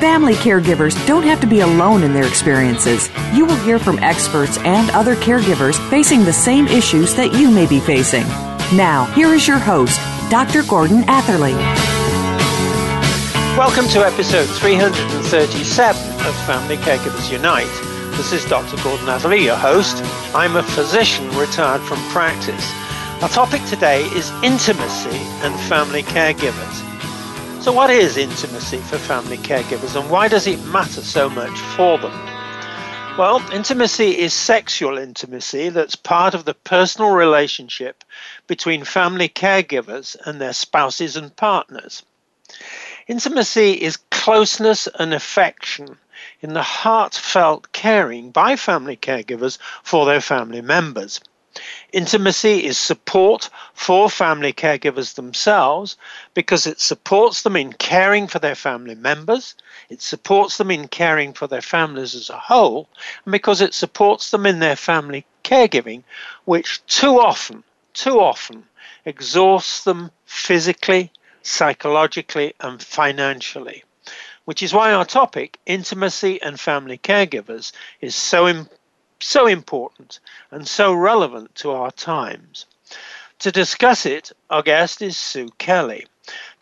Family caregivers don't have to be alone in their experiences. You will hear from experts and other caregivers facing the same issues that you may be facing. Now, here is your host, Dr. Gordon Atherley. Welcome to episode 337 of Family Caregivers Unite. This is Dr. Gordon Atherley, your host. I'm a physician retired from practice. Our topic today is intimacy and family caregivers. So, what is intimacy for family caregivers and why does it matter so much for them? Well, intimacy is sexual intimacy that's part of the personal relationship between family caregivers and their spouses and partners. Intimacy is closeness and affection in the heartfelt caring by family caregivers for their family members. Intimacy is support for family caregivers themselves because it supports them in caring for their family members, it supports them in caring for their families as a whole, and because it supports them in their family caregiving, which too often, too often exhausts them physically, psychologically, and financially. Which is why our topic, intimacy and family caregivers, is so important so important and so relevant to our times. To discuss it, our guest is Sue Kelly.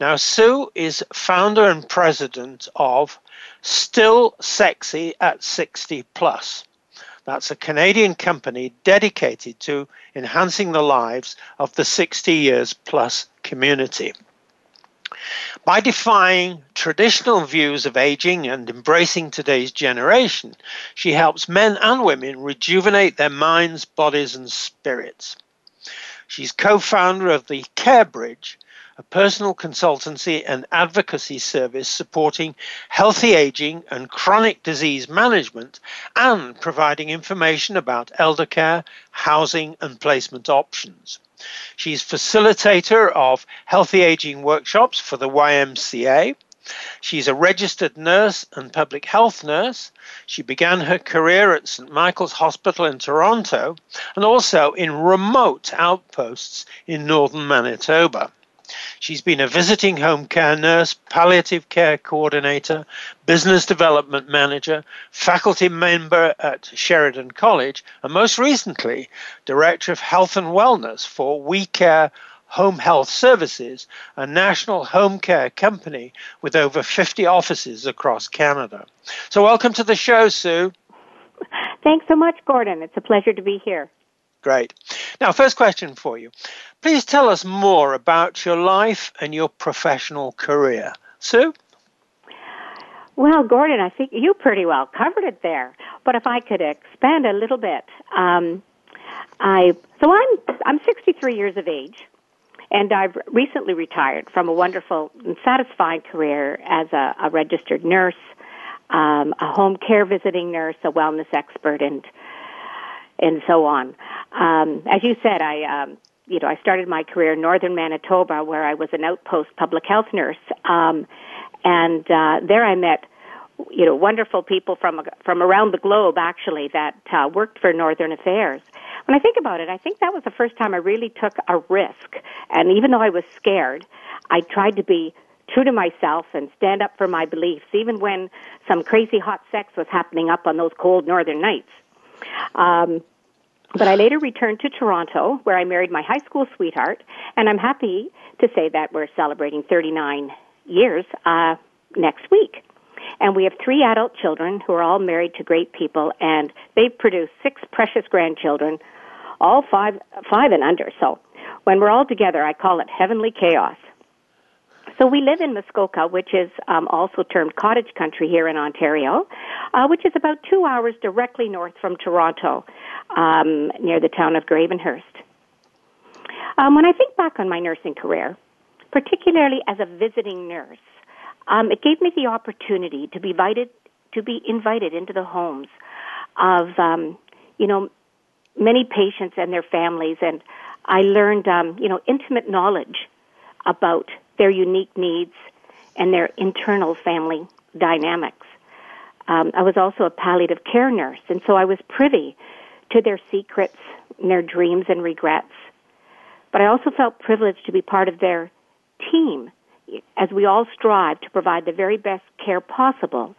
Now, Sue is founder and president of Still Sexy at 60 Plus. That's a Canadian company dedicated to enhancing the lives of the 60 years plus community. By defying traditional views of aging and embracing today's generation, she helps men and women rejuvenate their minds, bodies, and spirits. She's co founder of the Care Bridge, a personal consultancy and advocacy service supporting healthy aging and chronic disease management and providing information about elder care, housing, and placement options. She's facilitator of healthy aging workshops for the YMCA. She's a registered nurse and public health nurse. She began her career at St. Michael's Hospital in Toronto and also in remote outposts in northern Manitoba. She's been a visiting home care nurse, palliative care coordinator, business development manager, faculty member at Sheridan College, and most recently, director of health and wellness for We Care Home Health Services, a national home care company with over 50 offices across Canada. So, welcome to the show, Sue. Thanks so much, Gordon. It's a pleasure to be here. Great. Now, first question for you. Please tell us more about your life and your professional career. Sue? Well, Gordon, I think you pretty well covered it there. But if I could expand a little bit, um, I so I'm I'm 63 years of age, and I've recently retired from a wonderful and satisfying career as a, a registered nurse, um, a home care visiting nurse, a wellness expert, and and so on. Um, as you said, I um, you know, I started my career in northern Manitoba where I was an outpost public health nurse. Um, and uh, there I met, you know, wonderful people from from around the globe actually that uh, worked for Northern Affairs. When I think about it, I think that was the first time I really took a risk. And even though I was scared, I tried to be true to myself and stand up for my beliefs, even when some crazy hot sex was happening up on those cold northern nights. Um, but I later returned to Toronto, where I married my high school sweetheart, and I'm happy to say that we're celebrating 39 years uh, next week. And we have three adult children who are all married to great people, and they've produced six precious grandchildren, all five, five and under. So when we're all together, I call it heavenly chaos. So we live in Muskoka, which is um, also termed cottage country here in Ontario, uh, which is about two hours directly north from Toronto, um, near the town of Gravenhurst. Um, when I think back on my nursing career, particularly as a visiting nurse, um, it gave me the opportunity to be invited to be invited into the homes of um, you know many patients and their families, and I learned um, you know intimate knowledge about their unique needs and their internal family dynamics. Um, I was also a palliative care nurse, and so I was privy to their secrets, and their dreams and regrets. But I also felt privileged to be part of their team as we all strive to provide the very best care possible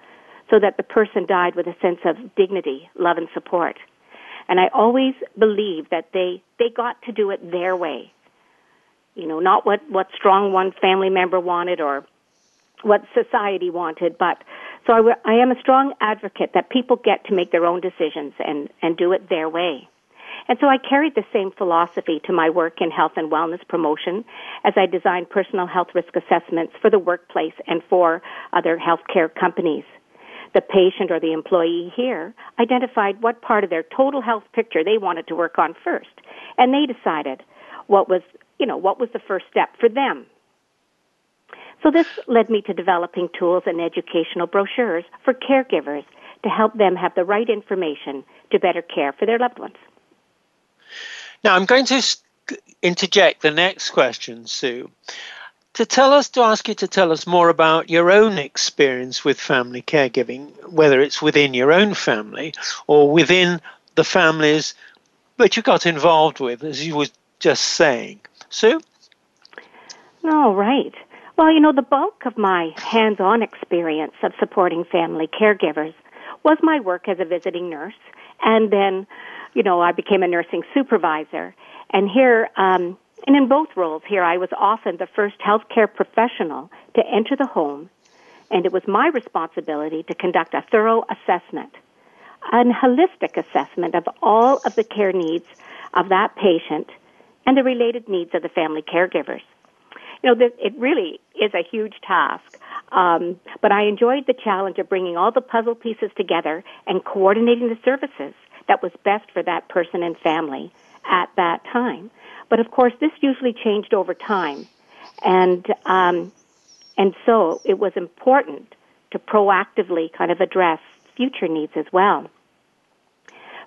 so that the person died with a sense of dignity, love, and support. And I always believed that they, they got to do it their way. You know, not what, what strong one family member wanted or what society wanted, but so I, am a strong advocate that people get to make their own decisions and, and do it their way. And so I carried the same philosophy to my work in health and wellness promotion as I designed personal health risk assessments for the workplace and for other healthcare companies. The patient or the employee here identified what part of their total health picture they wanted to work on first, and they decided what was, you know, what was the first step for them. So this led me to developing tools and educational brochures for caregivers to help them have the right information to better care for their loved ones. Now, I'm going to interject the next question, Sue, to tell us, to ask you to tell us more about your own experience with family caregiving, whether it's within your own family or within the families that you got involved with, as you were just saying. Sue? Oh, right. Well, you know, the bulk of my hands on experience of supporting family caregivers was my work as a visiting nurse and then you know, I became a nursing supervisor. And here, um, and in both roles here, I was often the first healthcare professional to enter the home, and it was my responsibility to conduct a thorough assessment, a holistic assessment of all of the care needs of that patient and the related needs of the family caregivers. You know, it really is a huge task. Um, but I enjoyed the challenge of bringing all the puzzle pieces together and coordinating the services that was best for that person and family at that time. But of course, this usually changed over time, and um, and so it was important to proactively kind of address future needs as well.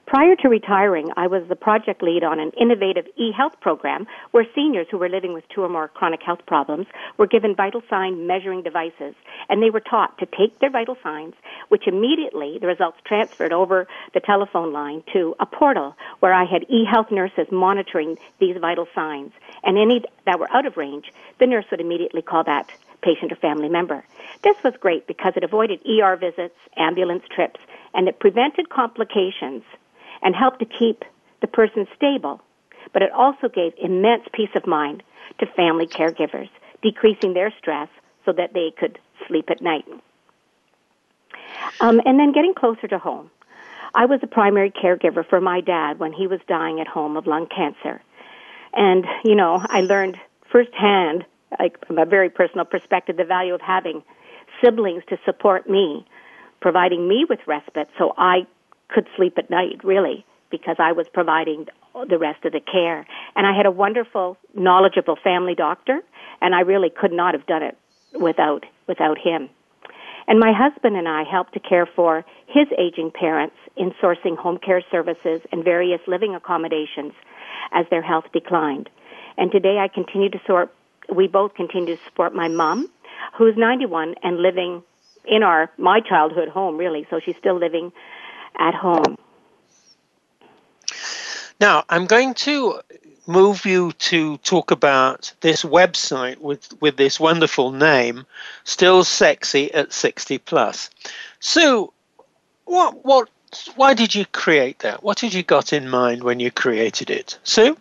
Prior to retiring, I was the project lead on an innovative e-health program where seniors who were living with two or more chronic health problems were given vital sign measuring devices and they were taught to take their vital signs, which immediately the results transferred over the telephone line to a portal where I had e-health nurses monitoring these vital signs and any that were out of range, the nurse would immediately call that patient or family member. This was great because it avoided ER visits, ambulance trips, and it prevented complications and helped to keep the person stable. But it also gave immense peace of mind to family caregivers, decreasing their stress so that they could sleep at night. Um, and then getting closer to home. I was a primary caregiver for my dad when he was dying at home of lung cancer. And, you know, I learned firsthand, like from a very personal perspective, the value of having siblings to support me, providing me with respite so I could sleep at night, really, because I was providing the rest of the care. And I had a wonderful, knowledgeable family doctor, and I really could not have done it without without him. And my husband and I helped to care for his aging parents in sourcing home care services and various living accommodations as their health declined. And today I continue to sort we both continue to support my mom, who's 91 and living in our my childhood home really, so she's still living at home. Now, I'm going to move you to talk about this website with, with this wonderful name, Still Sexy at 60 Plus. Sue, what, what, why did you create that? What did you got in mind when you created it? Sue?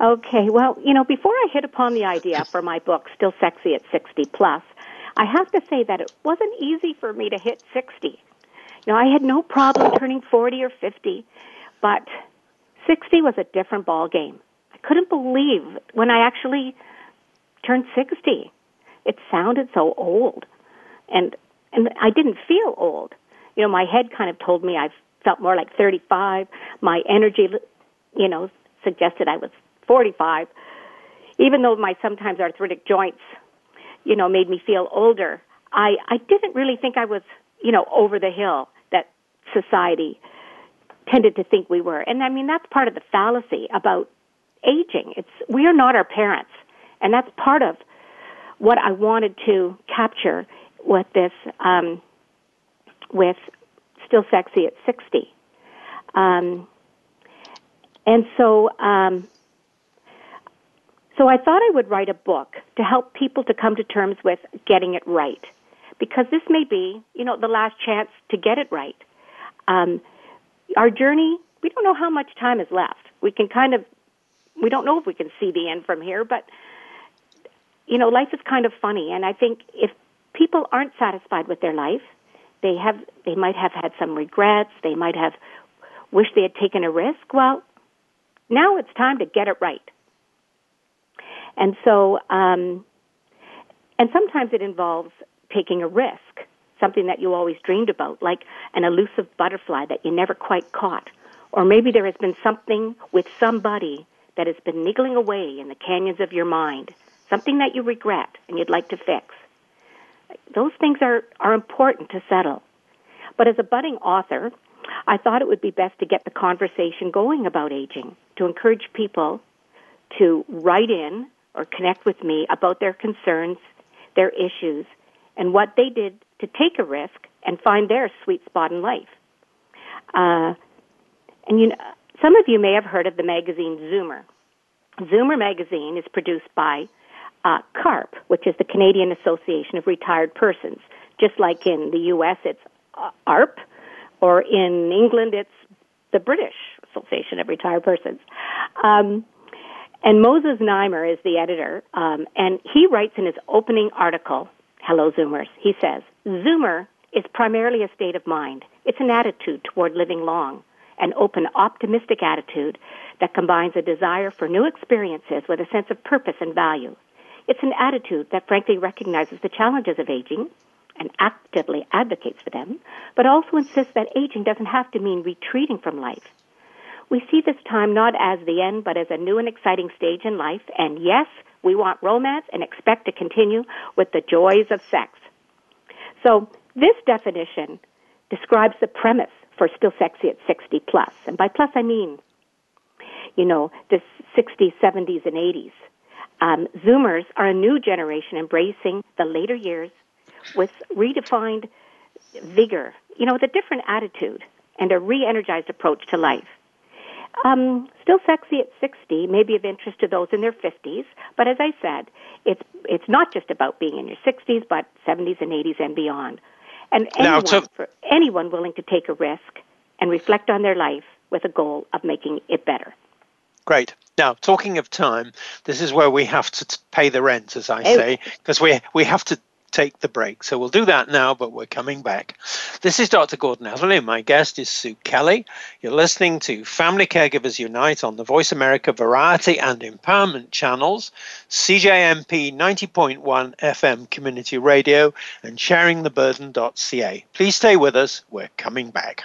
Okay, well, you know, before I hit upon the idea for my book, Still Sexy at 60 Plus, I have to say that it wasn't easy for me to hit 60. Now, I had no problem turning 40 or 50, but 60 was a different ball game. I couldn't believe when I actually turned 60. it sounded so old, and and I didn't feel old. You know, my head kind of told me I felt more like 35. My energy, you know, suggested I was 45. Even though my sometimes arthritic joints, you know, made me feel older, I I didn't really think I was, you know, over the hill that society tended to think we were. And I mean, that's part of the fallacy about aging. It's we are not our parents, and that's part of what I wanted to capture with this, um, with still sexy at sixty. Um, and so, um, so I thought I would write a book to help people to come to terms with getting it right, because this may be, you know, the last chance to get it right. Um, our journey, we don't know how much time is left. We can kind of, we don't know if we can see the end from here, but, you know, life is kind of funny. And I think if people aren't satisfied with their life, they have, they might have had some regrets, they might have wished they had taken a risk. Well, now it's time to get it right. And so, um, and sometimes it involves taking a risk something that you always dreamed about, like an elusive butterfly that you never quite caught. Or maybe there has been something with somebody that has been niggling away in the canyons of your mind, something that you regret and you'd like to fix. Those things are, are important to settle. But as a budding author, I thought it would be best to get the conversation going about aging, to encourage people to write in or connect with me about their concerns, their issues, and what they did to take a risk and find their sweet spot in life. Uh, and you know, some of you may have heard of the magazine Zoomer. Zoomer magazine is produced by uh, CARP, which is the Canadian Association of Retired Persons. Just like in the U.S., it's uh, ARP, or in England, it's the British Association of Retired Persons. Um, and Moses Znaimer is the editor, um, and he writes in his opening article Hello, Zoomers. He says, Zoomer is primarily a state of mind. It's an attitude toward living long, an open, optimistic attitude that combines a desire for new experiences with a sense of purpose and value. It's an attitude that frankly recognizes the challenges of aging and actively advocates for them, but also insists that aging doesn't have to mean retreating from life. We see this time not as the end, but as a new and exciting stage in life, and yes, we want romance and expect to continue with the joys of sex. So this definition describes the premise for Still Sexy at 60 plus. And by plus, I mean, you know, the 60s, 70s, and 80s. Um, Zoomers are a new generation embracing the later years with redefined vigor, you know, with a different attitude and a re-energized approach to life. Um, still sexy at 60 may be of interest to those in their 50s, but as I said, it's it's not just about being in your 60s, but 70s and 80s and beyond. And anyone, now, for anyone willing to take a risk and reflect on their life with a goal of making it better. Great. Now, talking of time, this is where we have to pay the rent, as I say, because we we have to take the break. So we'll do that now, but we're coming back. This is Dr. Gordon Atherley. My guest is Sue Kelly. You're listening to Family Caregivers Unite on the Voice America Variety and Empowerment channels, CJMP 90.1 FM Community Radio, and sharingtheburden.ca. Please stay with us. We're coming back.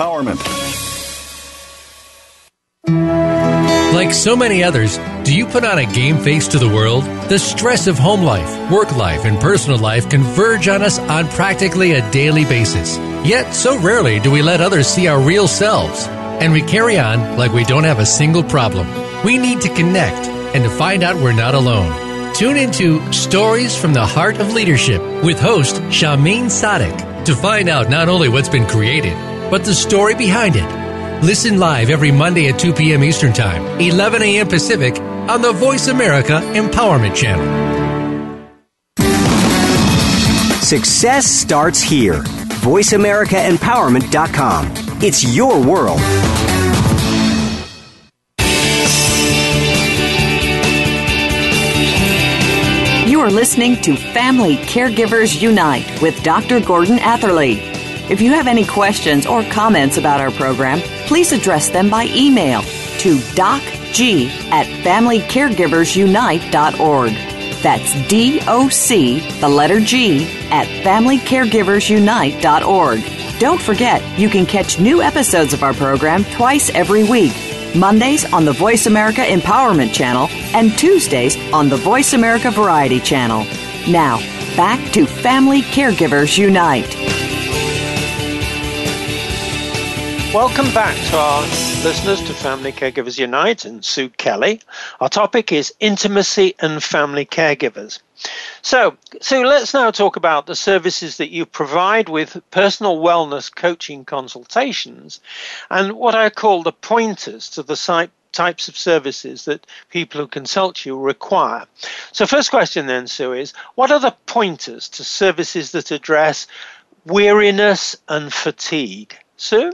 empowerment. Like so many others, do you put on a game face to the world? The stress of home life, work life, and personal life converge on us on practically a daily basis. Yet, so rarely do we let others see our real selves. and we carry on like we don't have a single problem. We need to connect and to find out we're not alone. Tune into Stories from the Heart of Leadership with host Shameen Sadik to find out not only what's been created, but the story behind it. Listen live every Monday at 2 p.m. Eastern Time, 11 a.m. Pacific on the Voice America Empowerment Channel. Success starts here. VoiceAmericaEmpowerment.com. It's your world. You are listening to Family Caregivers Unite with Dr. Gordon Atherley. If you have any questions or comments about our program, please address them by email to docg at familycaregiversunite.org. That's D O C, the letter G, at familycaregiversunite.org. Don't forget, you can catch new episodes of our program twice every week. Mondays on the Voice America Empowerment Channel and Tuesdays on the Voice America Variety Channel. Now, back to Family Caregivers Unite. Welcome back to our listeners to Family Caregivers Unite and Sue Kelly. Our topic is intimacy and family caregivers. So, Sue, let's now talk about the services that you provide with personal wellness coaching consultations and what I call the pointers to the types of services that people who consult you require. So, first question then, Sue, is what are the pointers to services that address weariness and fatigue? Sue?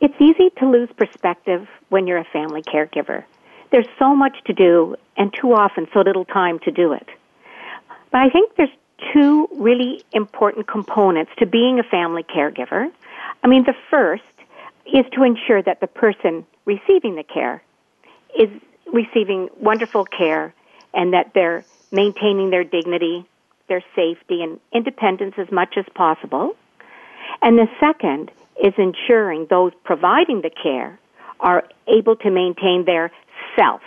It's easy to lose perspective when you're a family caregiver. There's so much to do and too often so little time to do it. But I think there's two really important components to being a family caregiver. I mean, the first is to ensure that the person receiving the care is receiving wonderful care and that they're maintaining their dignity, their safety, and independence as much as possible. And the second is ensuring those providing the care are able to maintain their self.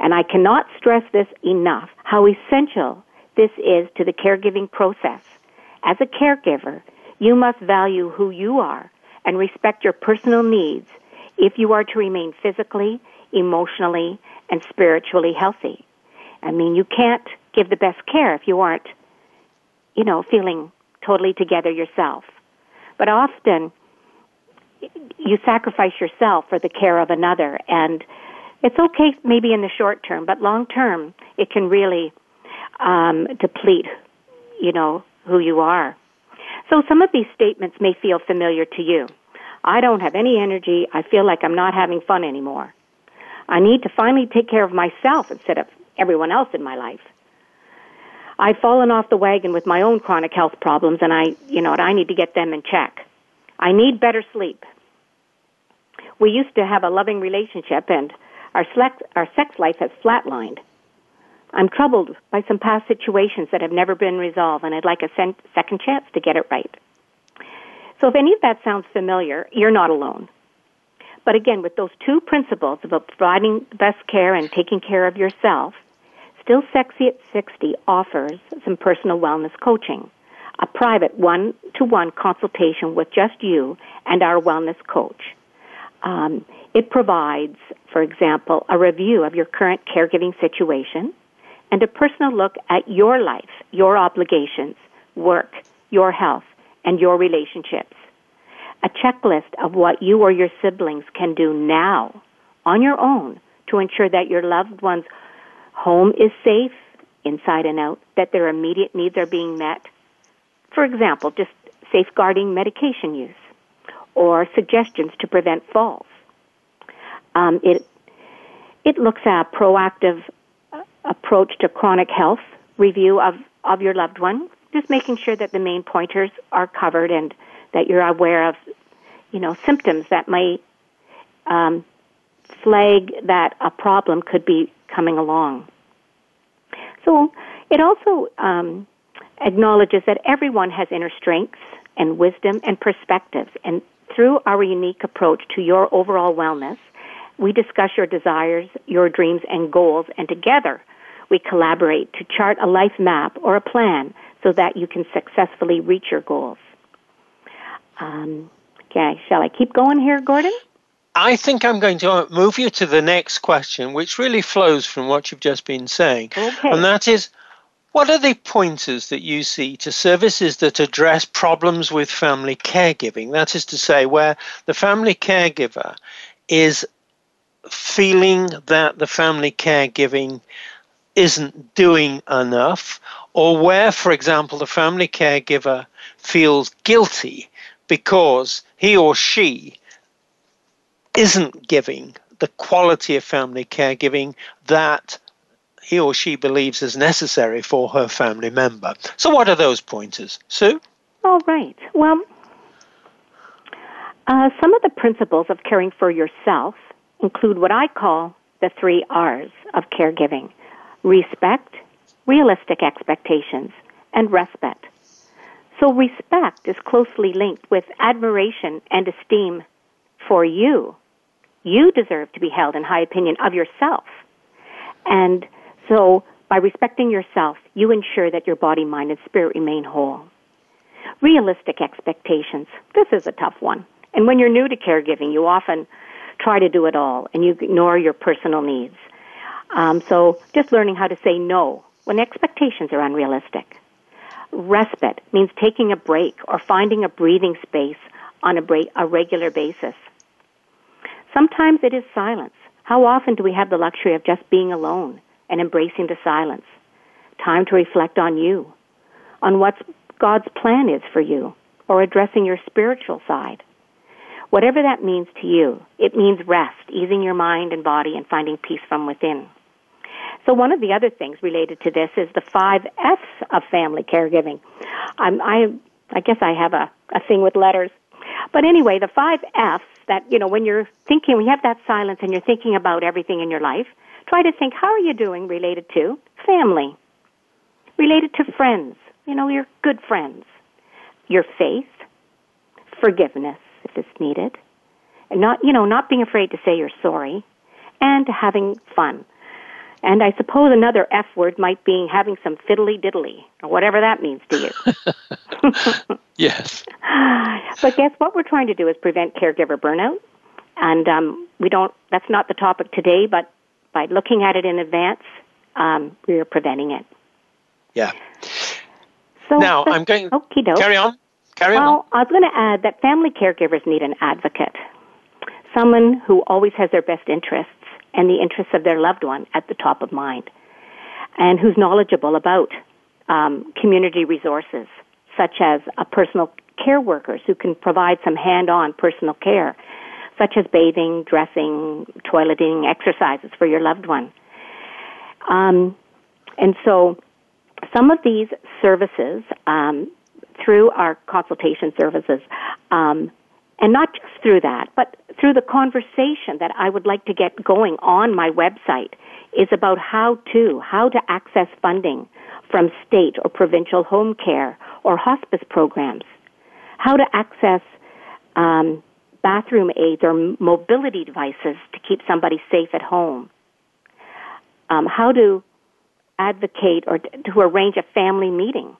And I cannot stress this enough how essential this is to the caregiving process. As a caregiver, you must value who you are and respect your personal needs if you are to remain physically, emotionally, and spiritually healthy. I mean, you can't give the best care if you aren't, you know, feeling totally together yourself. But often, you sacrifice yourself for the care of another. And it's okay maybe in the short term but long term it can really um, deplete you know who you are. So some of these statements may feel familiar to you. I don't have any energy. I feel like i'm not having fun anymore. I need to finally take care of myself instead of everyone else in my life. I've fallen off the wagon with my own chronic health problems and i you know i need to get them in check. I need better sleep we used to have a loving relationship and our, sex, our sex life has flatlined. I'm troubled by some past situations that have never been resolved, and I'd like a sen- second chance to get it right. So, if any of that sounds familiar, you're not alone. But again, with those two principles about providing the best care and taking care of yourself, Still Sexy at 60 offers some personal wellness coaching, a private one to one consultation with just you and our wellness coach. Um, it provides, for example, a review of your current caregiving situation and a personal look at your life, your obligations, work, your health, and your relationships. A checklist of what you or your siblings can do now on your own to ensure that your loved one's home is safe inside and out, that their immediate needs are being met. For example, just safeguarding medication use or suggestions to prevent falls. Um, it it looks at a proactive uh, approach to chronic health review of of your loved one, just making sure that the main pointers are covered and that you're aware of, you know, symptoms that might um, flag that a problem could be coming along. So it also um, acknowledges that everyone has inner strengths and wisdom and perspectives, and through our unique approach to your overall wellness, we discuss your desires, your dreams, and goals, and together we collaborate to chart a life map or a plan so that you can successfully reach your goals. Um, Okay, shall I keep going here, Gordon? I think I'm going to move you to the next question, which really flows from what you've just been saying. Okay. And that is what are the pointers that you see to services that address problems with family caregiving? That is to say, where the family caregiver is feeling that the family caregiving isn't doing enough, or where, for example, the family caregiver feels guilty because he or she isn't giving the quality of family caregiving that he or she believes is necessary for her family member. So, what are those pointers? Sue? All right. Well, uh, some of the principles of caring for yourself include what I call the three R's of caregiving respect, realistic expectations, and respite. So, respect is closely linked with admiration and esteem for you. You deserve to be held in high opinion of yourself. And so, by respecting yourself, you ensure that your body, mind, and spirit remain whole. Realistic expectations. This is a tough one. And when you're new to caregiving, you often try to do it all and you ignore your personal needs. Um, so, just learning how to say no when expectations are unrealistic. Respite means taking a break or finding a breathing space on a, break, a regular basis. Sometimes it is silence. How often do we have the luxury of just being alone and embracing the silence? Time to reflect on you, on what God's plan is for you, or addressing your spiritual side. Whatever that means to you, it means rest, easing your mind and body, and finding peace from within. So one of the other things related to this is the five F's of family caregiving. I, I guess I have a, a thing with letters. But anyway, the five F's that, you know, when you're thinking, when you have that silence and you're thinking about everything in your life, try to think, how are you doing related to family? Related to friends, you know, your good friends. Your faith, forgiveness if it's needed, and not, you know, not being afraid to say you're sorry, and having fun. And I suppose another F word might be having some fiddly diddly, or whatever that means to you. yes. But guess what we're trying to do is prevent caregiver burnout. And um, we don't, that's not the topic today, but by looking at it in advance, um, we are preventing it. Yeah. So now, I'm going, okey-doke. carry on. Carry well, on. I was going to add that family caregivers need an advocate, someone who always has their best interests and the interests of their loved one at the top of mind, and who's knowledgeable about um, community resources, such as a personal care workers who can provide some hand-on personal care, such as bathing, dressing, toileting, exercises for your loved one. Um, and so, some of these services um, through our consultation services, um, and not just through that, but through the conversation that I would like to get going on my website is about how to, how to access funding from state or provincial home care or hospice programs, how to access um, bathroom aids or mobility devices to keep somebody safe at home, um, how to advocate or to arrange a family meeting,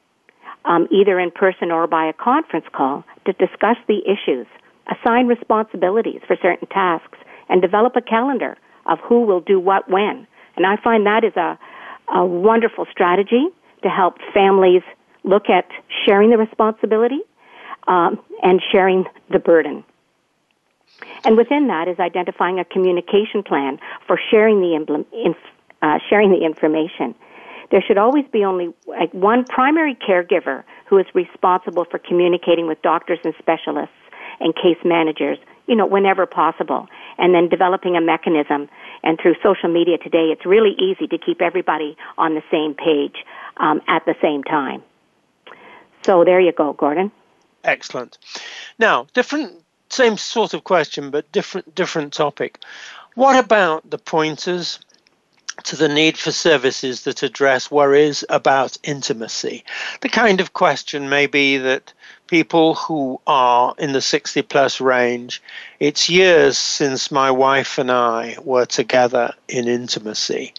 um, either in person or by a conference call, to discuss the issues assign responsibilities for certain tasks, and develop a calendar of who will do what when. And I find that is a, a wonderful strategy to help families look at sharing the responsibility um, and sharing the burden. And within that is identifying a communication plan for sharing the, inf- uh, sharing the information. There should always be only like one primary caregiver who is responsible for communicating with doctors and specialists and case managers, you know, whenever possible. And then developing a mechanism. And through social media today, it's really easy to keep everybody on the same page um, at the same time. So there you go, Gordon. Excellent. Now, different, same sort of question, but different, different topic. What about the pointers to the need for services that address worries about intimacy? The kind of question may be that people who are in the 60 plus range, it's years since my wife and I were together in intimacy.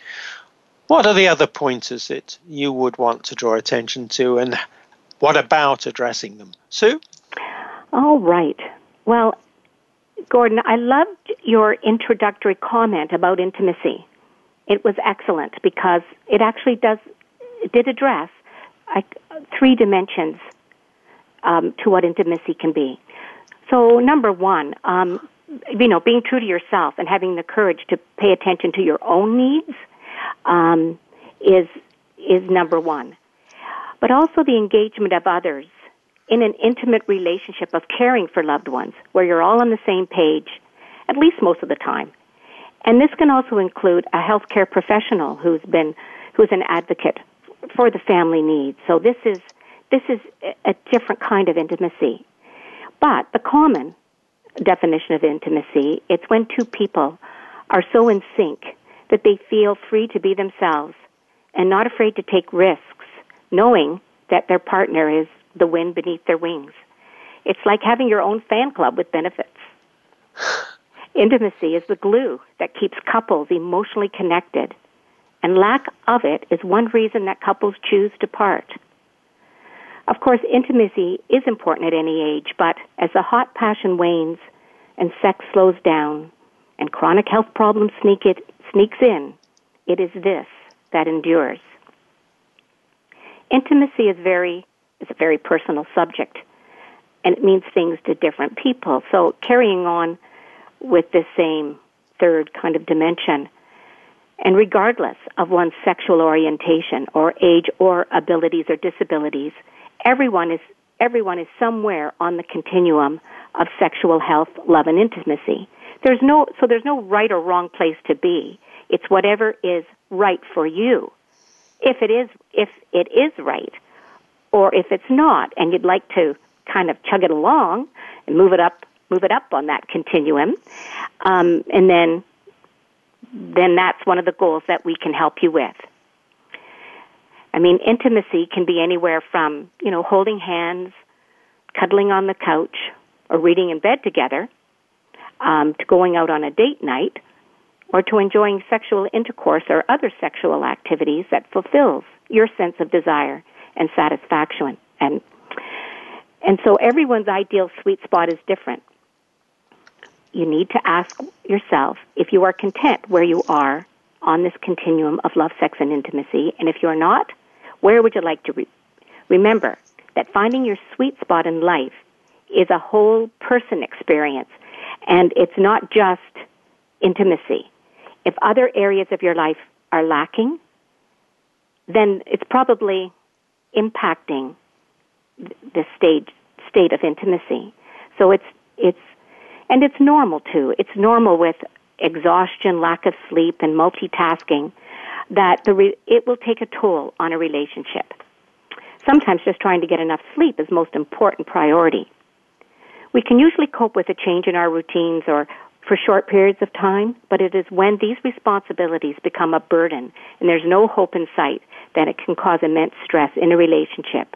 What are the other pointers that you would want to draw attention to, and what about addressing them? Sue? All right. Well, Gordon, I loved your introductory comment about intimacy. It was excellent because it actually does it did address three dimensions um, to what intimacy can be. So, number one, um, you know, being true to yourself and having the courage to pay attention to your own needs um, is is number one. But also the engagement of others in an intimate relationship of caring for loved ones, where you're all on the same page, at least most of the time. And this can also include a healthcare professional who's been who's an advocate for the family needs. So this is this is a different kind of intimacy. But the common definition of intimacy, it's when two people are so in sync that they feel free to be themselves and not afraid to take risks, knowing that their partner is the wind beneath their wings. It's like having your own fan club with benefits. Intimacy is the glue that keeps couples emotionally connected, and lack of it is one reason that couples choose to part. Of course, intimacy is important at any age, but as the hot passion wanes and sex slows down and chronic health problems sneak it, sneaks in, it is this that endures. Intimacy is very is a very personal subject and it means things to different people. So carrying on with this same third kind of dimension and regardless of one's sexual orientation or age or abilities or disabilities, everyone is everyone is somewhere on the continuum of sexual health, love and intimacy. There's no so there's no right or wrong place to be. It's whatever is right for you. If it is if it is right or if it's not and you'd like to kind of chug it along and move it up move it up on that continuum um, and then then that's one of the goals that we can help you with. I mean, intimacy can be anywhere from, you know, holding hands, cuddling on the couch, or reading in bed together, um, to going out on a date night, or to enjoying sexual intercourse or other sexual activities that fulfills your sense of desire and satisfaction. And and so everyone's ideal sweet spot is different you need to ask yourself if you are content where you are on this continuum of love, sex, and intimacy. And if you're not, where would you like to be? Remember that finding your sweet spot in life is a whole person experience, and it's not just intimacy. If other areas of your life are lacking, then it's probably impacting the stage state of intimacy. So it's it's and it's normal too. It's normal with exhaustion, lack of sleep, and multitasking that the re- it will take a toll on a relationship. Sometimes just trying to get enough sleep is most important priority. We can usually cope with a change in our routines or for short periods of time, but it is when these responsibilities become a burden and there's no hope in sight that it can cause immense stress in a relationship.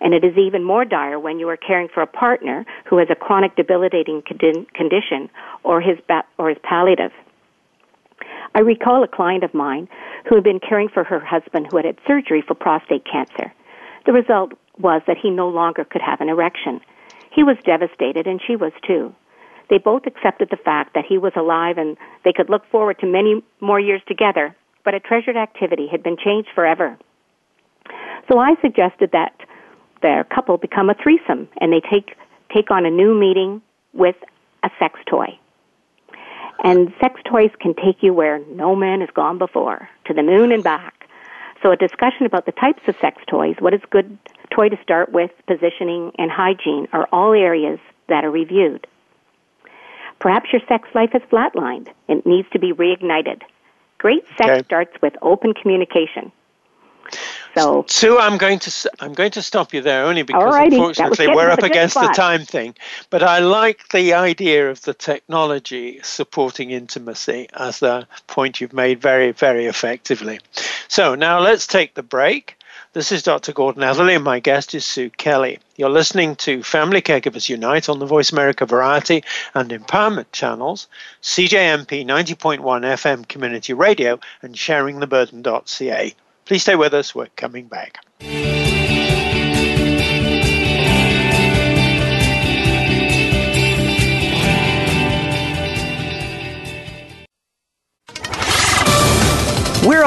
And it is even more dire when you are caring for a partner who has a chronic debilitating condition or his, ba- or his palliative. I recall a client of mine who had been caring for her husband who had had surgery for prostate cancer. The result was that he no longer could have an erection. He was devastated and she was too. They both accepted the fact that he was alive and they could look forward to many more years together, but a treasured activity had been changed forever. So I suggested that their couple become a threesome and they take take on a new meeting with a sex toy. And sex toys can take you where no man has gone before, to the moon and back. So a discussion about the types of sex toys, what is good toy to start with, positioning, and hygiene are all areas that are reviewed. Perhaps your sex life is flatlined and needs to be reignited. Great sex okay. starts with open communication. So, Sue, I'm going to I'm going to stop you there only because Alrighty. unfortunately we're up against spot. the time thing. But I like the idea of the technology supporting intimacy as the point you've made very very effectively. So now let's take the break. This is Dr. Gordon Atherley, and my guest is Sue Kelly. You're listening to Family Caregivers Unite on the Voice America Variety and Empowerment channels, CJMP 90.1 FM Community Radio, and sharingtheburden.ca. Please stay with us. We're coming back.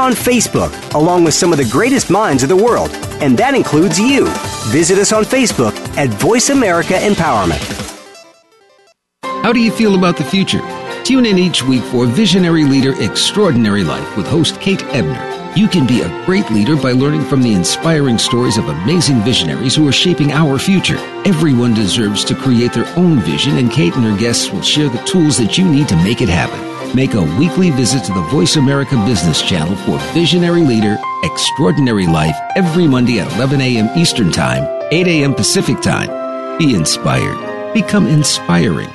On Facebook, along with some of the greatest minds of the world, and that includes you. Visit us on Facebook at Voice America Empowerment. How do you feel about the future? Tune in each week for Visionary Leader Extraordinary Life with host Kate Ebner. You can be a great leader by learning from the inspiring stories of amazing visionaries who are shaping our future. Everyone deserves to create their own vision, and Kate and her guests will share the tools that you need to make it happen. Make a weekly visit to the Voice America Business Channel for Visionary Leader Extraordinary Life every Monday at 11 a.m. Eastern Time, 8 a.m. Pacific Time. Be inspired. Become inspiring.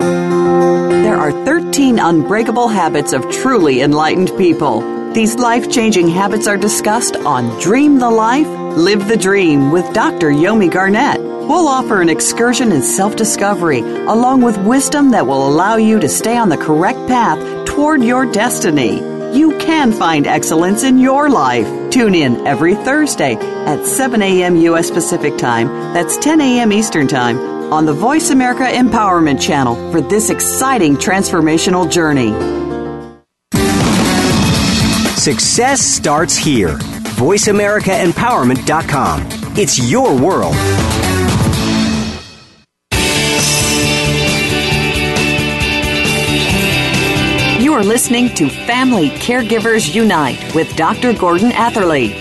There are 13 unbreakable habits of truly enlightened people. These life changing habits are discussed on Dream the Life, Live the Dream with Dr. Yomi Garnett. We'll offer an excursion in self discovery, along with wisdom that will allow you to stay on the correct path toward your destiny. You can find excellence in your life. Tune in every Thursday at 7 a.m. U.S. Pacific Time. That's 10 a.m. Eastern Time on the Voice America Empowerment Channel for this exciting transformational journey. Success starts here. VoiceAmericaEmpowerment.com. It's your world. You are listening to Family Caregivers Unite with Dr. Gordon Atherley.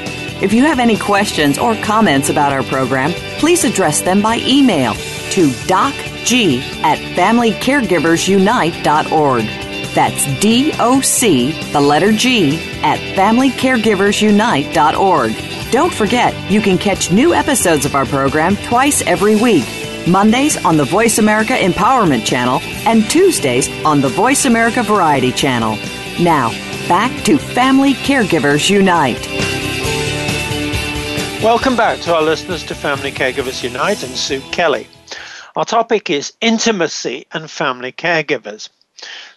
If you have any questions or comments about our program, please address them by email to docg at familycaregiversunite.org. That's DOC, the letter G, at FamilyCaregiversUnite.org. Don't forget, you can catch new episodes of our program twice every week. Mondays on the Voice America Empowerment Channel and Tuesdays on the Voice America Variety Channel. Now, back to Family Caregivers Unite. Welcome back to our listeners to Family Caregivers Unite and Sue Kelly. Our topic is intimacy and family caregivers.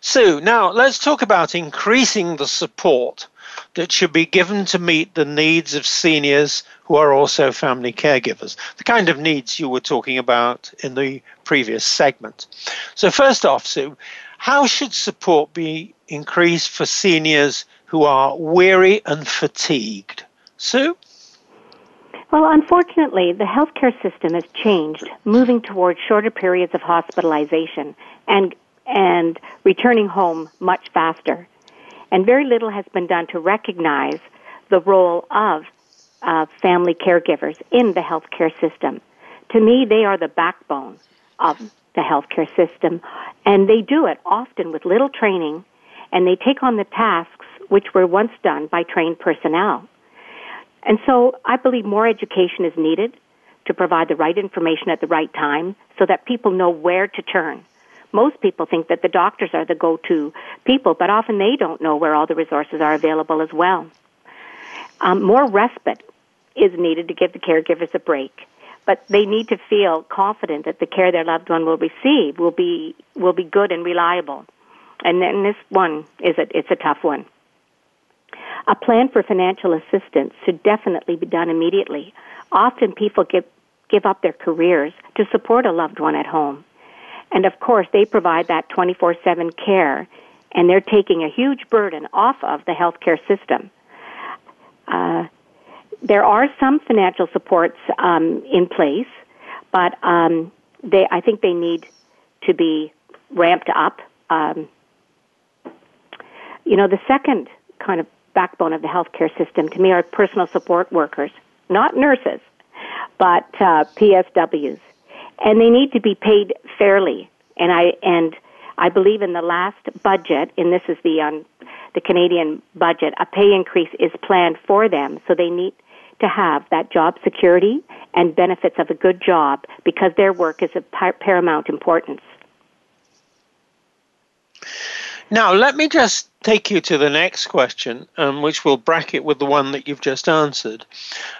So, now let's talk about increasing the support that should be given to meet the needs of seniors who are also family caregivers, the kind of needs you were talking about in the previous segment. So, first off, Sue, how should support be increased for seniors who are weary and fatigued? Sue? Well, unfortunately, the healthcare system has changed, moving towards shorter periods of hospitalization and and returning home much faster. And very little has been done to recognize the role of uh, family caregivers in the healthcare system. To me, they are the backbone of the healthcare system, and they do it often with little training, and they take on the tasks which were once done by trained personnel. And so I believe more education is needed to provide the right information at the right time so that people know where to turn most people think that the doctors are the go-to people, but often they don't know where all the resources are available as well. Um, more respite is needed to give the caregivers a break, but they need to feel confident that the care their loved one will receive will be will be good and reliable. And then this one is a, it's a tough one. A plan for financial assistance should definitely be done immediately. Often people give give up their careers to support a loved one at home. And of course, they provide that 24 7 care, and they're taking a huge burden off of the healthcare system. Uh, there are some financial supports um, in place, but um, they, I think they need to be ramped up. Um, you know, the second kind of backbone of the healthcare system to me are personal support workers, not nurses, but uh, PSWs and they need to be paid fairly. And I and I believe in the last budget, and this is the um, the Canadian budget, a pay increase is planned for them, so they need to have that job security and benefits of a good job because their work is of paramount importance. Now, let me just take you to the next question, um, which will bracket with the one that you've just answered.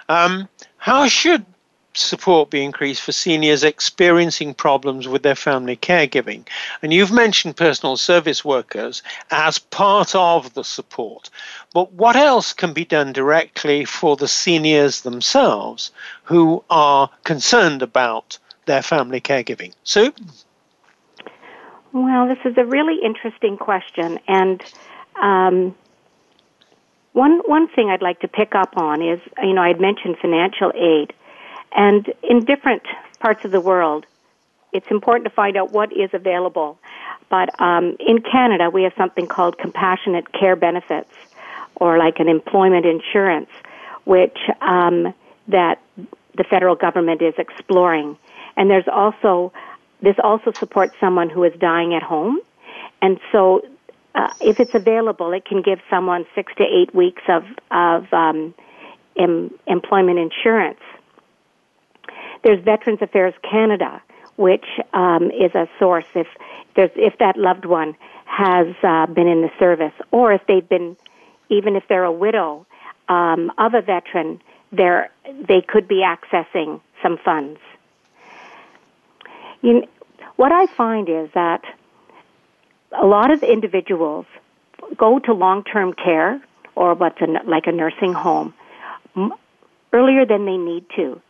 Um, how should support be increased for seniors experiencing problems with their family caregiving. And you've mentioned personal service workers as part of the support. But what else can be done directly for the seniors themselves who are concerned about their family caregiving? Sue? Well, this is a really interesting question. And um, one one thing I'd like to pick up on is you know I had mentioned financial aid, and in different parts of the world, it's important to find out what is available. But um, in Canada, we have something called compassionate care benefits, or like an employment insurance, which um, that the federal government is exploring. And there's also this also supports someone who is dying at home, and so uh, if it's available, it can give someone six to eight weeks of of um, em- employment insurance. There's Veterans Affairs Canada, which um, is a source if there's if that loved one has uh, been in the service, or if they've been, even if they're a widow um, of a veteran, they they could be accessing some funds. You, what I find is that a lot of individuals go to long-term care or what's a, like a nursing home earlier than they need to.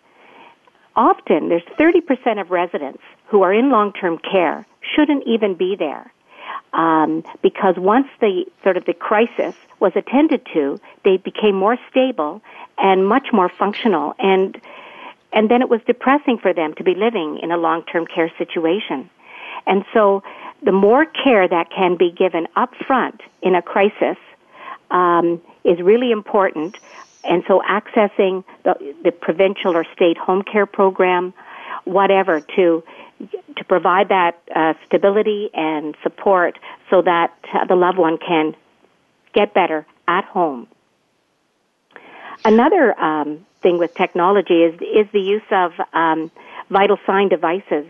Often, there's 30% of residents who are in long-term care shouldn't even be there. Um, because once the sort of the crisis was attended to, they became more stable and much more functional, and and then it was depressing for them to be living in a long-term care situation. And so the more care that can be given up front in a crisis um, is really important. And so accessing the, the provincial or state home care program, whatever, to to provide that uh, stability and support so that the loved one can get better at home. Another um, thing with technology is is the use of um, vital sign devices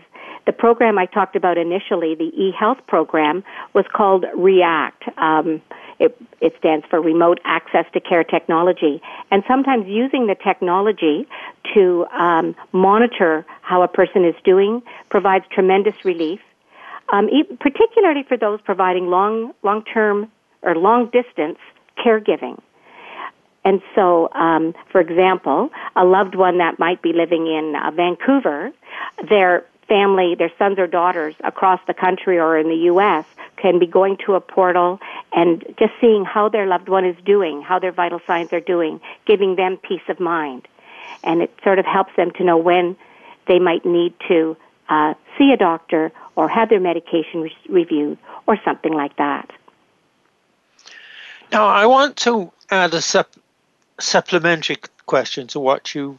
the program I talked about initially, the eHealth program, was called REACT. Um, it, it stands for Remote Access to Care Technology. And sometimes using the technology to um, monitor how a person is doing provides tremendous relief, um, particularly for those providing long, long-term or long-distance caregiving. And so, um, for example, a loved one that might be living in uh, Vancouver, their family, their sons or daughters across the country or in the U.S. can be going to a portal and just seeing how their loved one is doing, how their vital signs are doing, giving them peace of mind. And it sort of helps them to know when they might need to uh, see a doctor or have their medication re- reviewed or something like that. Now, I want to add a sup- supplementary question to what you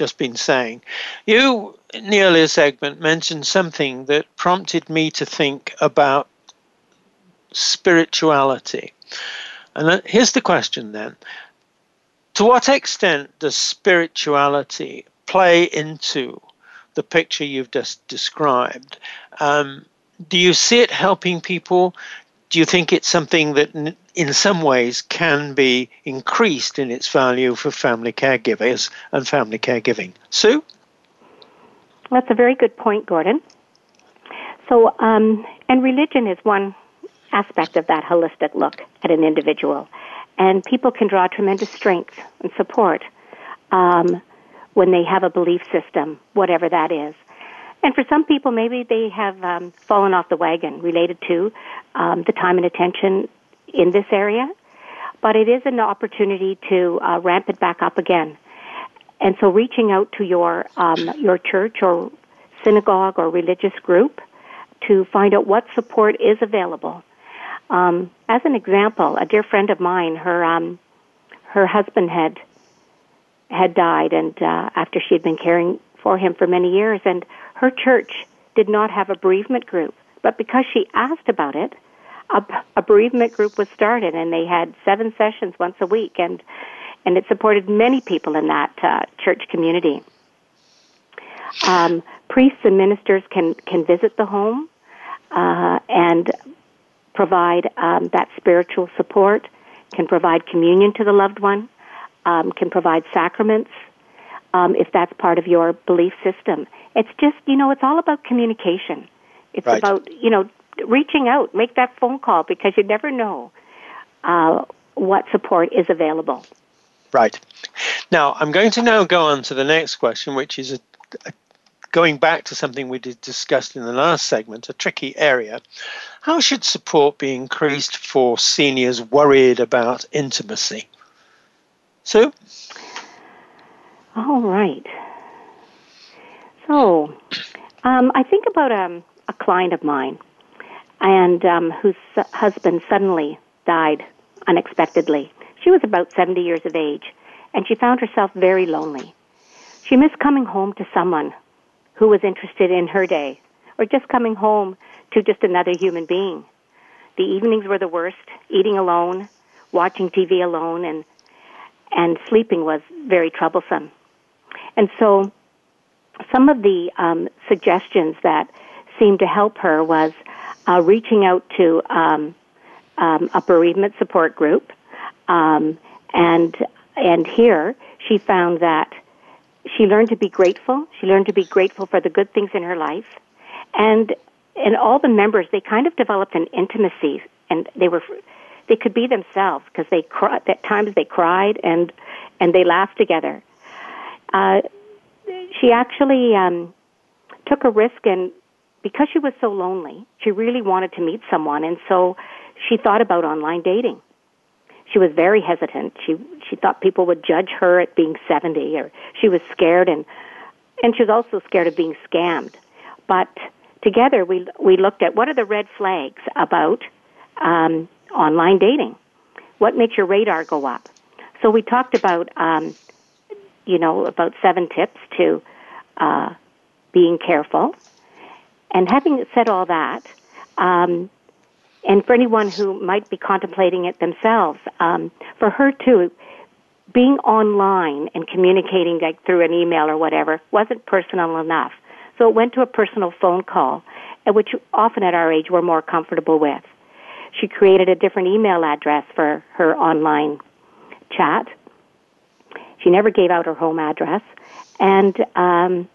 just been saying. You, in the earlier segment, mentioned something that prompted me to think about spirituality. And here's the question then To what extent does spirituality play into the picture you've just described? Um, do you see it helping people? Do you think it's something that in some ways can be increased in its value for family caregivers and family caregiving. Sue? That's a very good point, Gordon. So, um, and religion is one aspect of that holistic look at an individual. And people can draw tremendous strength and support um, when they have a belief system, whatever that is. And for some people, maybe they have um, fallen off the wagon related to um, the time and attention in this area, but it is an opportunity to uh, ramp it back up again. And so, reaching out to your um, your church or synagogue or religious group to find out what support is available. Um, as an example, a dear friend of mine, her um, her husband had had died, and uh, after she had been caring for him for many years, and her church did not have a bereavement group, but because she asked about it, a, a bereavement group was started, and they had seven sessions once a week, and and it supported many people in that uh, church community. Um, priests and ministers can can visit the home uh, and provide um, that spiritual support, can provide communion to the loved one, um, can provide sacraments um, if that's part of your belief system. It's just you know it's all about communication. It's right. about you know reaching out, make that phone call because you never know uh, what support is available. Right. Now, I'm going to now go on to the next question, which is a, a, going back to something we did discussed in the last segment, a tricky area. How should support be increased for seniors worried about intimacy? Sue? All right. So, um, I think about um, a client of mine, and um, whose husband suddenly died unexpectedly. She was about 70 years of age, and she found herself very lonely. She missed coming home to someone who was interested in her day, or just coming home to just another human being. The evenings were the worst, eating alone, watching TV alone, and and sleeping was very troublesome. And so, some of the um, suggestions that seemed to help her was uh, reaching out to um, um, a bereavement support group, um, and and here she found that she learned to be grateful. She learned to be grateful for the good things in her life, and and all the members they kind of developed an intimacy, and they were they could be themselves because they cry, at times they cried and and they laughed together. Uh, she actually um, took a risk and because she was so lonely, she really wanted to meet someone, and so she thought about online dating. She was very hesitant. She she thought people would judge her at being 70 or she was scared and and she was also scared of being scammed. But together we we looked at what are the red flags about um, online dating. What makes your radar go up? So we talked about um, you know about seven tips to uh, being careful. And having said all that, um, and for anyone who might be contemplating it themselves, um, for her too, being online and communicating like through an email or whatever wasn't personal enough. So it went to a personal phone call, which often at our age we're more comfortable with. She created a different email address for her online chat. She never gave out her home address, and um,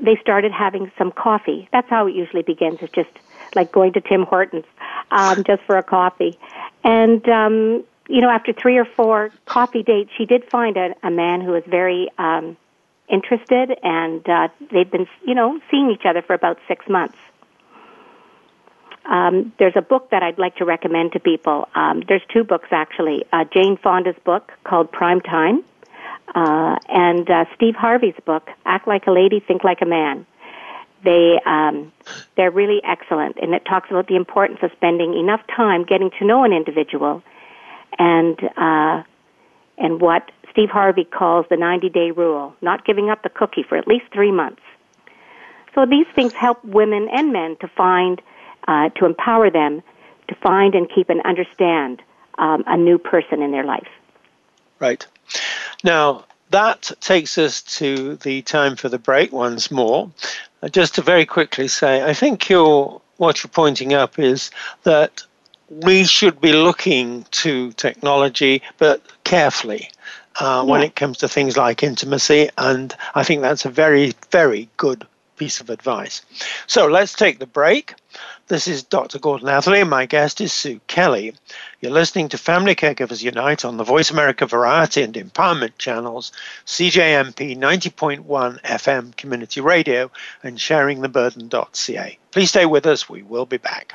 they started having some coffee. That's how it usually begins. It's just like going to Tim Hortons um, just for a coffee. And um, you know, after three or four coffee dates, she did find a, a man who was very um, interested, and uh, they've been, you know, seeing each other for about six months. Um, there's a book that I'd like to recommend to people. Um, there's two books actually. Uh, Jane Fonda's book called Prime Time, uh, and uh, Steve Harvey's book, Act Like a Lady, Think Like a Man. They um, they're really excellent, and it talks about the importance of spending enough time getting to know an individual, and uh, and what Steve Harvey calls the 90 day rule, not giving up the cookie for at least three months. So these things help women and men to find, uh, to empower them to find and keep and understand um, a new person in their life. Right. Now, that takes us to the time for the break once more. Uh, just to very quickly say, I think you're, what you're pointing up is that we should be looking to technology, but carefully. Uh, yeah. When it comes to things like intimacy, and I think that's a very, very good piece of advice. So let's take the break. This is Dr. Gordon Atherley, my guest is Sue Kelly. You're listening to Family Caregivers Unite on the Voice America Variety and Empowerment channels, CJMP 90.1 FM Community Radio, and sharingtheburden.ca. Please stay with us. We will be back.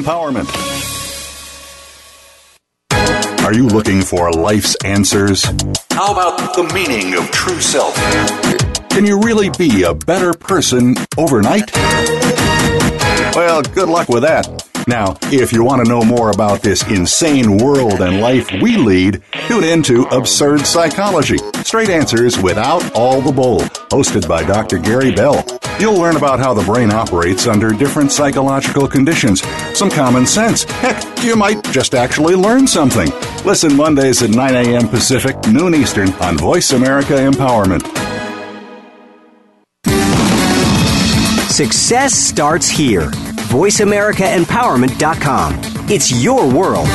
Empowerment. Are you looking for life's answers? How about the meaning of true self? Can you really be a better person overnight? Well, good luck with that. Now, if you want to know more about this insane world and life we lead, tune in to Absurd Psychology Straight Answers Without All the Bull, hosted by Dr. Gary Bell. You'll learn about how the brain operates under different psychological conditions, some common sense. Heck, you might just actually learn something. Listen Mondays at 9 a.m. Pacific, noon Eastern on Voice America Empowerment. Success starts here. VoiceAmericaEmpowerment.com. It's your world.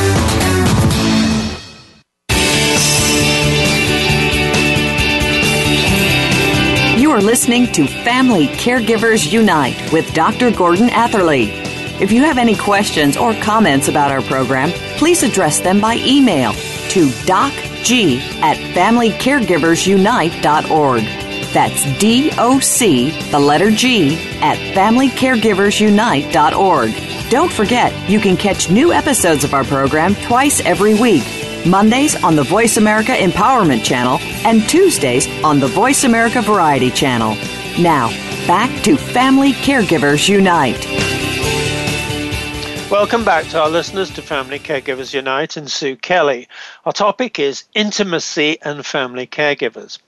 You are listening to Family Caregivers Unite with Dr. Gordon Atherley. If you have any questions or comments about our program, please address them by email to docg at familycaregiversunite.org. That's D O C, the letter G, at FamilyCaregiversUnite.org. Don't forget, you can catch new episodes of our program twice every week Mondays on the Voice America Empowerment Channel and Tuesdays on the Voice America Variety Channel. Now, back to Family Caregivers Unite. Welcome back to our listeners to Family Caregivers Unite and Sue Kelly. Our topic is intimacy and family caregivers.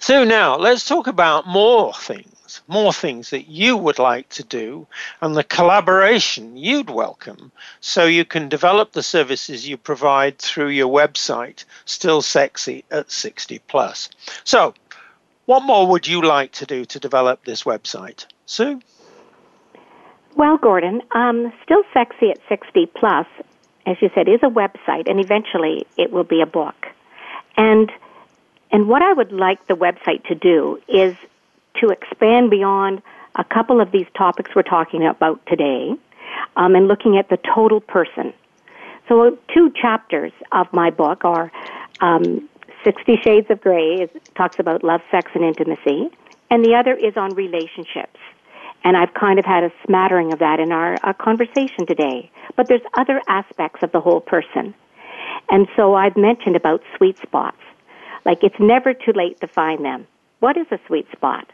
So now let's talk about more things, more things that you would like to do and the collaboration you'd welcome so you can develop the services you provide through your website, Still Sexy at 60 Plus. So, what more would you like to do to develop this website? Sue? Well, Gordon, um, Still Sexy at 60 Plus, as you said, is a website, and eventually it will be a book. And and what I would like the website to do is to expand beyond a couple of these topics we're talking about today um, and looking at the total person. So, two chapters of my book are um, 60 Shades of Grey, talks about love, sex, and intimacy, and the other is on relationships. And I've kind of had a smattering of that in our, our conversation today. But there's other aspects of the whole person. And so I've mentioned about sweet spots. Like it's never too late to find them. What is a sweet spot?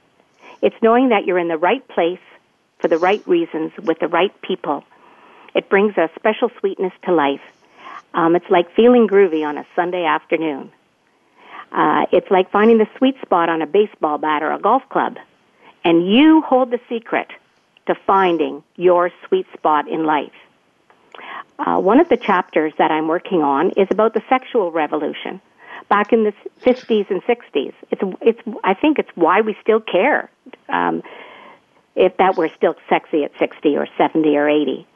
It's knowing that you're in the right place for the right reasons with the right people. It brings a special sweetness to life. Um, it's like feeling groovy on a Sunday afternoon. Uh, it's like finding the sweet spot on a baseball bat or a golf club. And you hold the secret to finding your sweet spot in life. Uh, one of the chapters that I'm working on is about the sexual revolution back in the 50s and 60s. It's, it's, I think it's why we still care. Um, if that were still sexy at 60 or 70 or 80.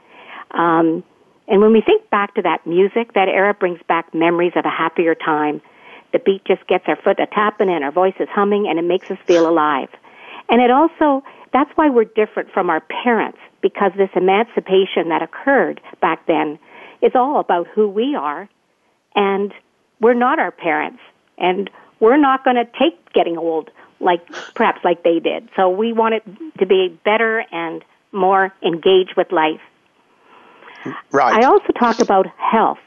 Um, and when we think back to that music, that era brings back memories of a happier time. The beat just gets our foot a tapping and our voice is humming and it makes us feel alive. And it also, that's why we're different from our parents because this emancipation that occurred back then is all about who we are and we're not our parents, and we're not going to take getting old like perhaps like they did. So we want it to be better and more engaged with life. Right. I also talk about health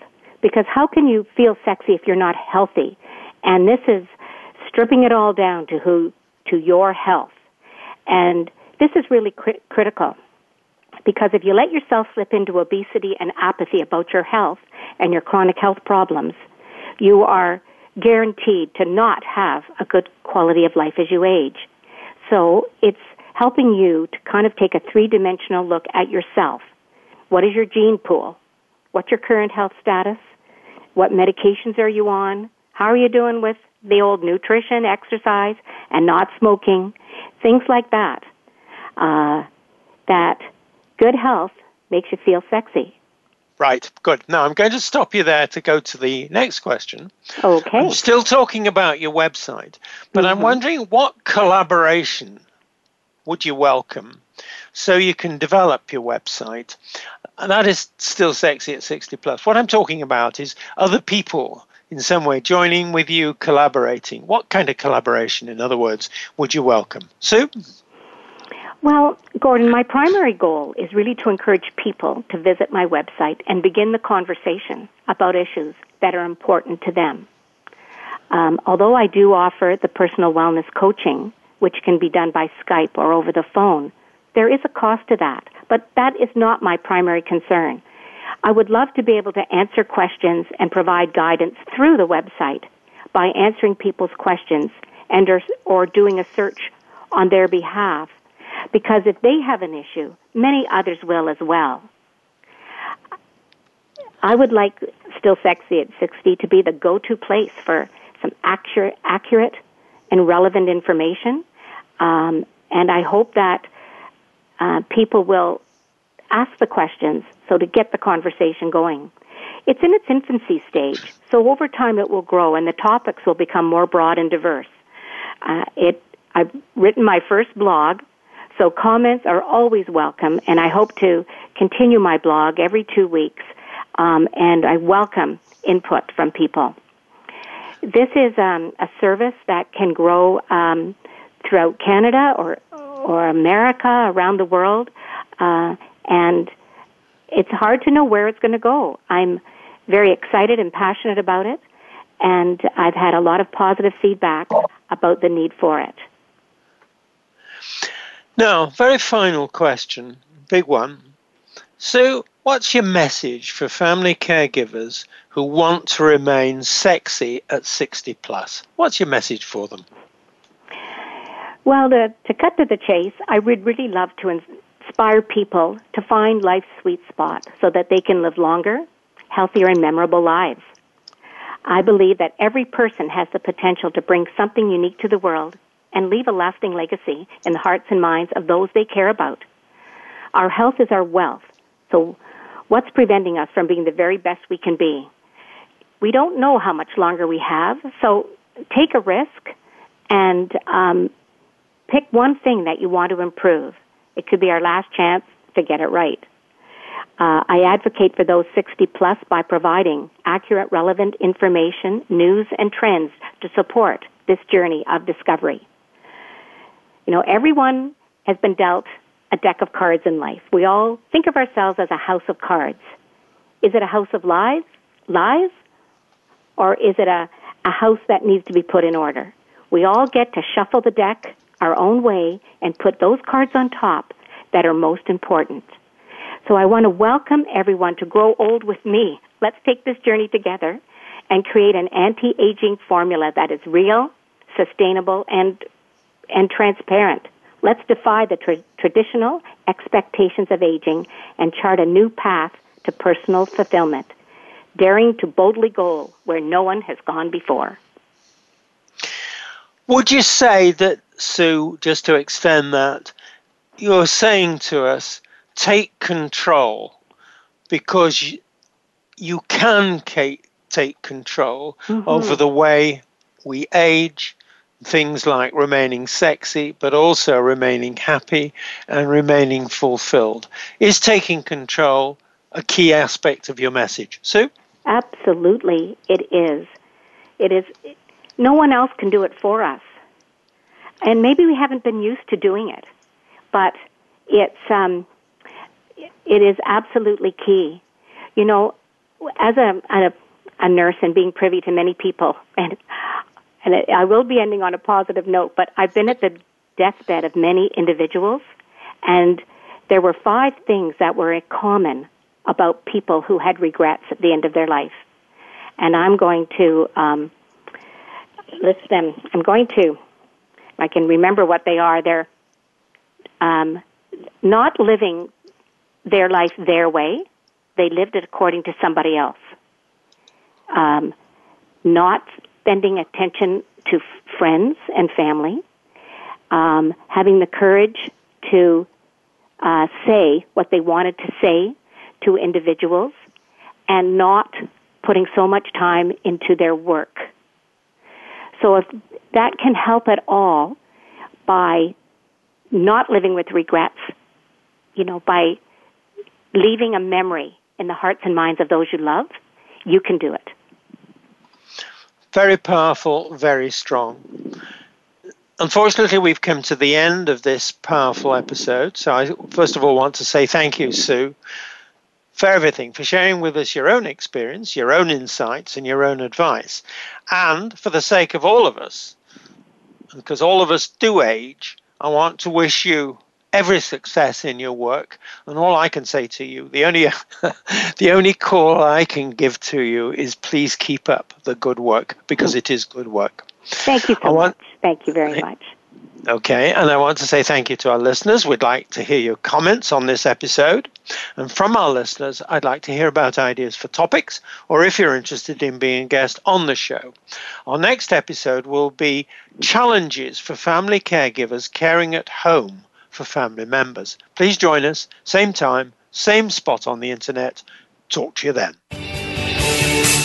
because how can you feel sexy if you're not healthy? And this is stripping it all down to who to your health. And this is really cri- critical because if you let yourself slip into obesity and apathy about your health and your chronic health problems, you are guaranteed to not have a good quality of life as you age. So it's helping you to kind of take a three dimensional look at yourself. What is your gene pool? What's your current health status? What medications are you on? How are you doing with the old nutrition, exercise, and not smoking? Things like that. Uh, that good health makes you feel sexy. Right, good. Now I'm going to stop you there to go to the next question. Okay. I'm still talking about your website, but mm-hmm. I'm wondering what collaboration would you welcome so you can develop your website? And that is still sexy at 60 plus. What I'm talking about is other people in some way joining with you, collaborating. What kind of collaboration, in other words, would you welcome? Sue? Well, Gordon, my primary goal is really to encourage people to visit my website and begin the conversation about issues that are important to them. Um, although I do offer the personal wellness coaching, which can be done by Skype or over the phone, there is a cost to that. but that is not my primary concern. I would love to be able to answer questions and provide guidance through the website by answering people's questions and or, or doing a search on their behalf. Because if they have an issue, many others will as well. I would like Still Sexy at 60 to be the go-to place for some accurate, accurate and relevant information. Um, and I hope that uh, people will ask the questions so to get the conversation going. It's in its infancy stage, so over time it will grow and the topics will become more broad and diverse. Uh, it, I've written my first blog, so comments are always welcome, and I hope to continue my blog every two weeks, um, and I welcome input from people. This is um, a service that can grow um, throughout Canada or or America, around the world, uh, and it's hard to know where it's going to go. I'm very excited and passionate about it, and I've had a lot of positive feedback about the need for it. Now, very final question, big one. So, what's your message for family caregivers who want to remain sexy at 60 plus? What's your message for them? Well, to, to cut to the chase, I would really love to inspire people to find life's sweet spot so that they can live longer, healthier, and memorable lives. I believe that every person has the potential to bring something unique to the world and leave a lasting legacy in the hearts and minds of those they care about. Our health is our wealth, so what's preventing us from being the very best we can be? we don't know how much longer we have, so take a risk and um, pick one thing that you want to improve. It could be our last chance to get it right. Uh, I advocate for those 60 plus by providing accurate, relevant information, news, and trends to support this journey of discovery. You know, everyone has been dealt a deck of cards in life. We all think of ourselves as a house of cards. Is it a house of lies? Lies? or is it a, a house that needs to be put in order? We all get to shuffle the deck our own way and put those cards on top that are most important. So I want to welcome everyone to grow old with me. Let's take this journey together and create an anti-aging formula that is real, sustainable, and, and transparent. Let's defy the tra- traditional expectations of aging and chart a new path to personal fulfillment daring to boldly go where no one has gone before. Would you say that, Sue, just to extend that, you're saying to us, take control because you, you can take control mm-hmm. over the way we age, things like remaining sexy, but also remaining happy and remaining fulfilled. Is taking control a key aspect of your message? Sue? Absolutely, it is. It is. No one else can do it for us, and maybe we haven't been used to doing it, but it's um, it is absolutely key. You know, as a, a a nurse and being privy to many people, and and I will be ending on a positive note, but I've been at the deathbed of many individuals, and there were five things that were common about people who had regrets at the end of their life. And I'm going to um, list them. I'm going to, I can remember what they are. They're um, not living their life their way, they lived it according to somebody else. Um, not spending attention to friends and family, um, having the courage to uh, say what they wanted to say to individuals and not putting so much time into their work. So if that can help at all by not living with regrets, you know, by leaving a memory in the hearts and minds of those you love, you can do it. Very powerful, very strong. Unfortunately, we've come to the end of this powerful episode. So, I first of all want to say thank you, Sue, for everything, for sharing with us your own experience, your own insights, and your own advice. And for the sake of all of us, because all of us do age, I want to wish you every success in your work. And all I can say to you, the only the only call I can give to you is please keep up the good work because it is good work. Thank you so want, much. Thank you very much. Okay, and I want to say thank you to our listeners. We'd like to hear your comments on this episode. And from our listeners, I'd like to hear about ideas for topics or if you're interested in being a guest on the show. Our next episode will be challenges for family caregivers caring at home for family members. Please join us, same time, same spot on the internet. Talk to you then.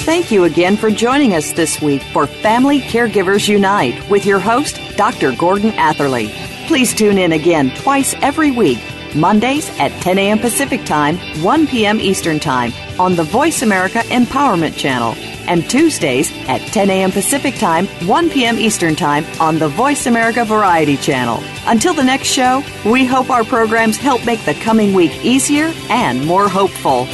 Thank you again for joining us this week for Family Caregivers Unite with your host, Dr. Gordon Atherley. Please tune in again twice every week, Mondays at 10 a.m. Pacific Time, 1 p.m. Eastern Time on the Voice America Empowerment Channel, and Tuesdays at 10 a.m. Pacific Time, 1 p.m. Eastern Time on the Voice America Variety Channel. Until the next show, we hope our programs help make the coming week easier and more hopeful.